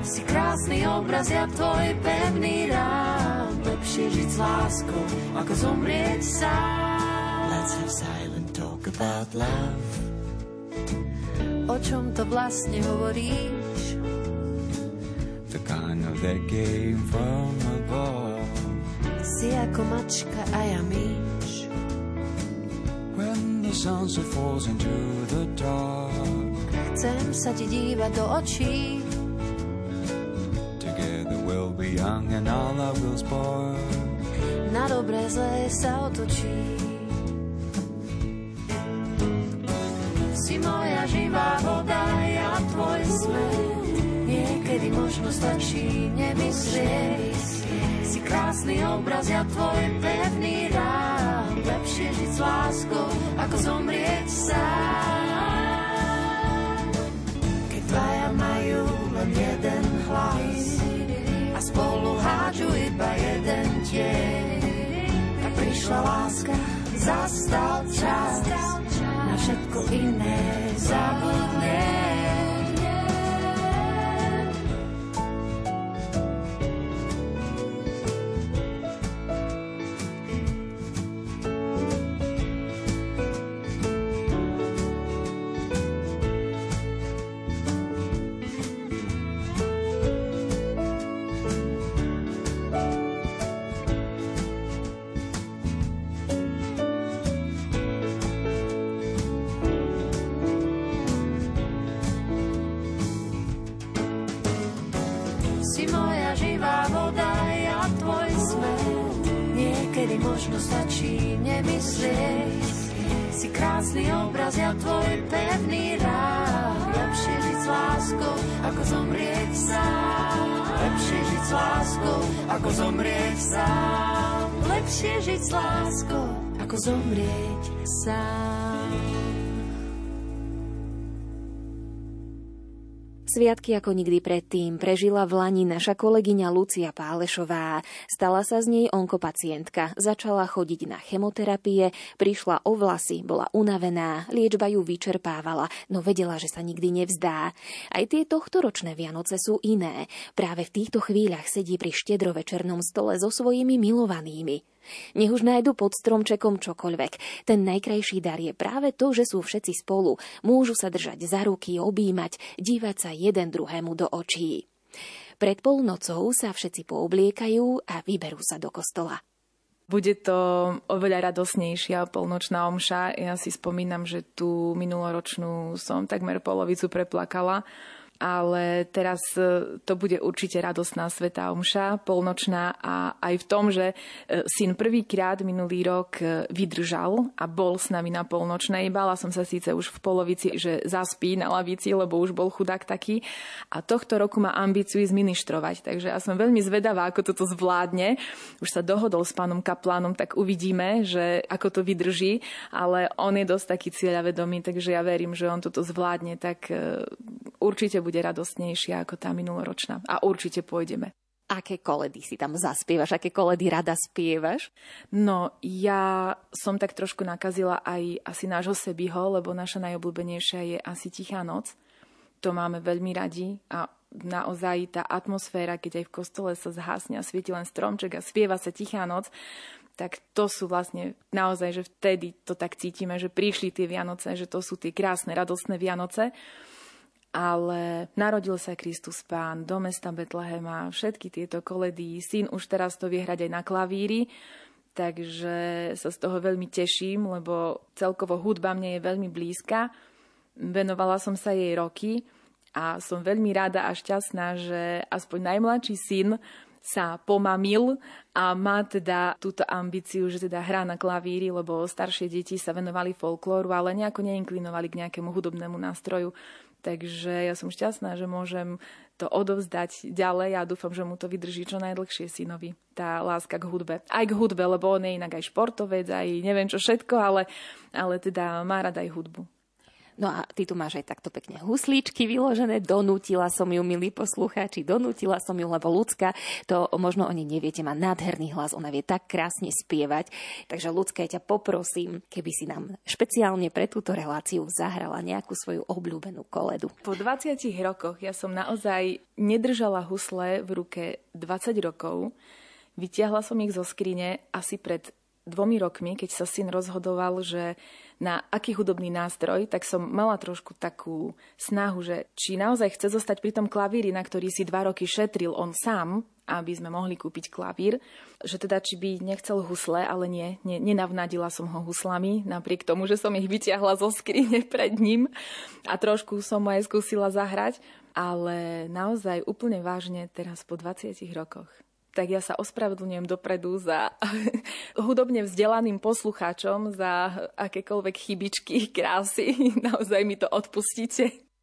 Si krásny obraz, ja tvoj pevný rám. Lepšie žiť s láskou, ako zomrieť sám. Let's have silent talk about love. O čom to vlastne hovoríš? The kind of that came from above. Si ako mačka a ja myš. Chcem sa ti dívať do očí. together we'll be young and all our will spark. Na dobré zlé sa otočí. Si moja živá voda, ja tvoj smet. Niekedy možno stačí nemyslieť. Si krásny obraz, ja tvoj pevný. Lepšie žiť s láskou, ako zomrieť sám. Keď dvaja majú len jeden hlas a spolu hádžu iba jeden tieň, tak prišla láska, zastal čas na všetko iné zabudnem. Nemyslieť. Si krásny obraz, ja tvoj pevný rád. Lepšie žiť s láskou, ako zomrieť sám. Lepšie žiť s láskou, ako zomrieť sám. Lepšie žiť s láskou, ako zomrieť sám. Sviatky ako nikdy predtým prežila v Lani naša kolegyňa Lucia Pálešová. Stala sa z nej onkopacientka, začala chodiť na chemoterapie, prišla o vlasy, bola unavená, liečba ju vyčerpávala, no vedela, že sa nikdy nevzdá. Aj tie tohtoročné Vianoce sú iné. Práve v týchto chvíľach sedí pri štedrovečernom stole so svojimi milovanými. Nech už nájdu pod stromčekom čokoľvek. Ten najkrajší dar je práve to, že sú všetci spolu. Môžu sa držať za ruky, objímať, dívať sa jeden druhému do očí. Pred polnocou sa všetci poobliekajú a vyberú sa do kostola. Bude to oveľa radosnejšia polnočná omša. Ja si spomínam, že tú minuloročnú som takmer polovicu preplakala ale teraz e, to bude určite radosná svetá omša, polnočná a aj v tom, že e, syn prvýkrát minulý rok e, vydržal a bol s nami na polnočnej. Bála som sa síce už v polovici, že zaspí na lavici, lebo už bol chudák taký. A tohto roku má ambíciu ísť ministrovať, takže ja som veľmi zvedavá, ako toto zvládne. Už sa dohodol s pánom kaplánom, tak uvidíme, že ako to vydrží, ale on je dosť taký cieľavedomý, takže ja verím, že on toto zvládne, tak určite bude radostnejšia ako tá minuloročná. A určite pôjdeme. Aké koledy si tam zaspievaš? Aké koledy rada spievaš? No, ja som tak trošku nakazila aj asi nášho Sebiho, lebo naša najobľúbenejšia je asi Tichá noc. To máme veľmi radi a naozaj tá atmosféra, keď aj v kostole sa zhasne a svieti len stromček a spieva sa Tichá noc, tak to sú vlastne naozaj, že vtedy to tak cítime, že prišli tie Vianoce, že to sú tie krásne, radostné Vianoce ale narodil sa Kristus Pán do mesta Betlehema, všetky tieto koledy, syn už teraz to vie hrať aj na klavíri, takže sa z toho veľmi teším, lebo celkovo hudba mne je veľmi blízka. Venovala som sa jej roky a som veľmi rada a šťastná, že aspoň najmladší syn sa pomamil a má teda túto ambíciu, že teda hrá na klavíri, lebo staršie deti sa venovali folklóru, ale nejako neinklinovali k nejakému hudobnému nástroju. Takže ja som šťastná, že môžem to odovzdať ďalej a dúfam, že mu to vydrží čo najdlhšie synovi. Tá láska k hudbe. Aj k hudbe, lebo on je inak aj športovec, aj neviem čo všetko, ale, ale teda má rada aj hudbu. No a ty tu máš aj takto pekne huslíčky vyložené, donútila som ju, milí poslucháči, donútila som ju, lebo ľudská, to možno oni neviete, má nádherný hlas, ona vie tak krásne spievať. Takže ľudská, ja ťa poprosím, keby si nám špeciálne pre túto reláciu zahrala nejakú svoju obľúbenú koledu. Po 20 rokoch ja som naozaj nedržala husle v ruke 20 rokov. Vytiahla som ich zo skrine asi pred dvomi rokmi, keď sa syn rozhodoval, že na aký hudobný nástroj, tak som mala trošku takú snahu, že či naozaj chce zostať pri tom klavíri, na ktorý si dva roky šetril on sám, aby sme mohli kúpiť klavír, že teda či by nechcel husle, ale nie, nie nenavnadila som ho huslami, napriek tomu, že som ich vyťahla zo skrine pred ním a trošku som aj skúsila zahrať, ale naozaj úplne vážne teraz po 20 rokoch tak ja sa ospravedlňujem dopredu za hudobne vzdelaným poslucháčom za akékoľvek chybičky, krásy. Naozaj mi to odpustíte.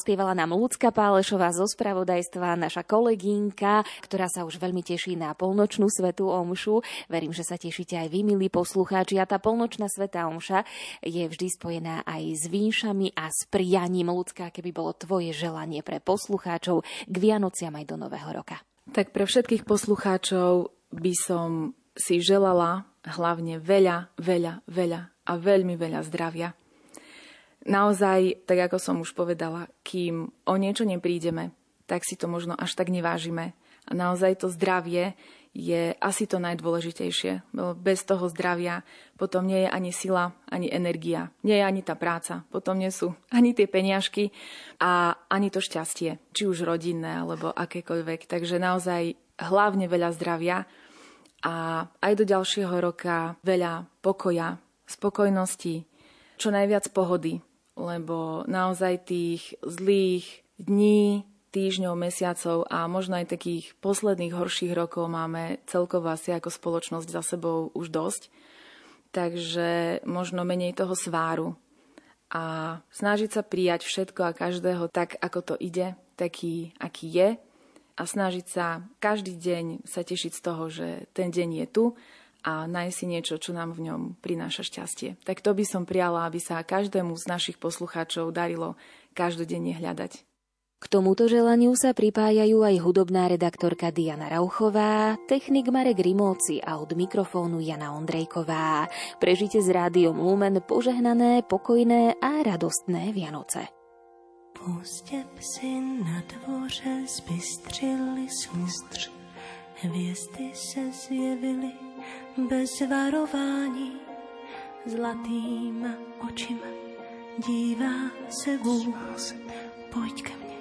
Hrala a spievala nám Ľudská Pálešová zo spravodajstva, naša kolegynka, ktorá sa už veľmi teší na polnočnú svetú omšu. Verím, že sa tešíte aj vy, milí poslucháči. A tá polnočná svetá omša je vždy spojená aj s vínšami a s prianím ľudská, keby bolo tvoje želanie pre poslucháčov k Vianociam aj do Nového roka. Tak pre všetkých poslucháčov by som si želala hlavne veľa, veľa, veľa a veľmi veľa zdravia naozaj, tak ako som už povedala, kým o niečo neprídeme, tak si to možno až tak nevážime. A naozaj to zdravie je asi to najdôležitejšie. Bez toho zdravia potom nie je ani sila, ani energia. Nie je ani tá práca. Potom nie sú ani tie peniažky a ani to šťastie. Či už rodinné, alebo akékoľvek. Takže naozaj hlavne veľa zdravia a aj do ďalšieho roka veľa pokoja, spokojnosti, čo najviac pohody, lebo naozaj tých zlých dní, týždňov, mesiacov a možno aj takých posledných horších rokov máme celkovo asi ako spoločnosť za sebou už dosť. Takže možno menej toho sváru a snažiť sa prijať všetko a každého tak, ako to ide, taký, aký je a snažiť sa každý deň sa tešiť z toho, že ten deň je tu a nájsť si niečo, čo nám v ňom prináša šťastie. Tak to by som priala, aby sa každému z našich poslucháčov darilo každodenne hľadať. K tomuto želaniu sa pripájajú aj hudobná redaktorka Diana Rauchová, technik Marek Rimóci a od mikrofónu Jana Ondrejková. Prežite s rádiom Lumen požehnané, pokojné a radostné Vianoce. Pozdě psi na dvoře zbystřili smustř, hvězdy se zjevily bez varování, zlatýma očima dívá se vůz. Pojď ke mně,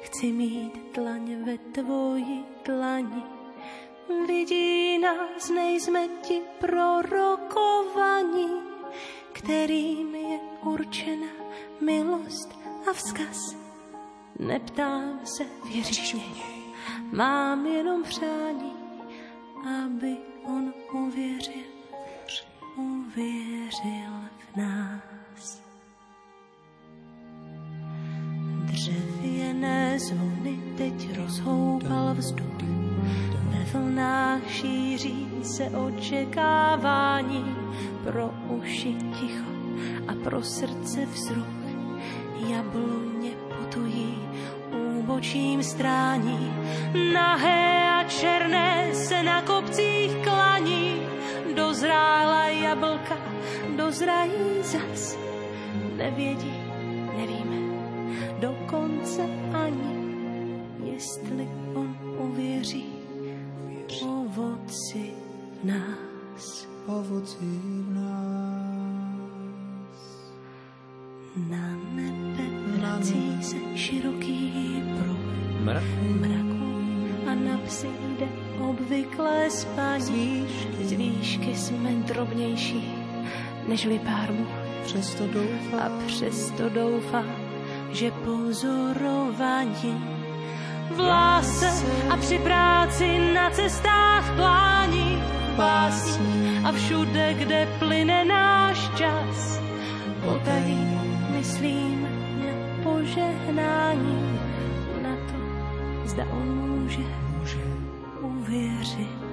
chci mít dlaň ve tvoji dlani. Vidí nás, nejsme ti prorokovaní, kterým je určena milost a vzkaz. Neptám se, věříš mám jenom přání, aby on uvěřil, uvěřil v nás. Dřevěné zvony teď rozhoupal vzduch, ve vlnách šíří se očekávání pro uši ticho a pro srdce vzruch. Jabloně potují úbočím strání, nahé a černé se na kopcích klaní. Dozrála jablka, dozrají zas, nevědí, nevíme, dokonce ani, jestli on uvěří ovoci nás. Ovoci v nás. Na nebe vrací se široký pruh Mraku, mraku a na psy jde obvyklé spání. Z výšky jsme drobnější než pár much přesto doufám, a přesto doufám, že pozorování v lásce a při práci na cestách plání básní a všude, kde plyne náš čas. Potají, myslím požehnání, na to, zda on může, může uvěřit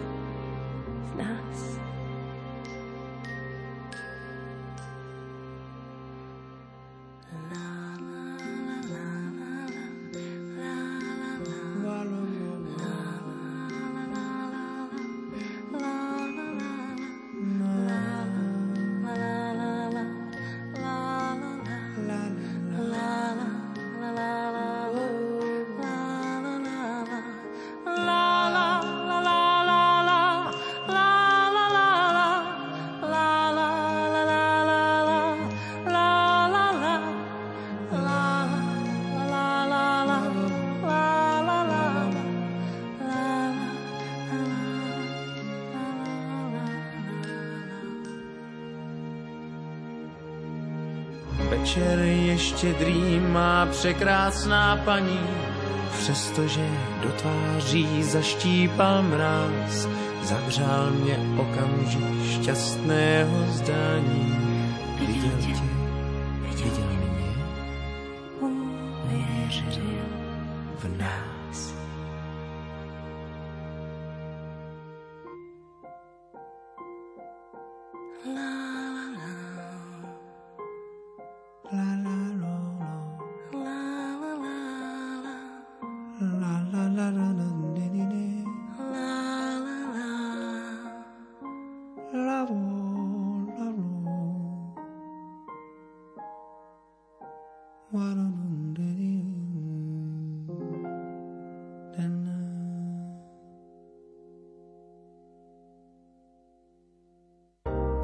překrásná paní, přestože do tváří zaštípal mráz, zavřál mě okamžik šťastného zdání. Viděl tě,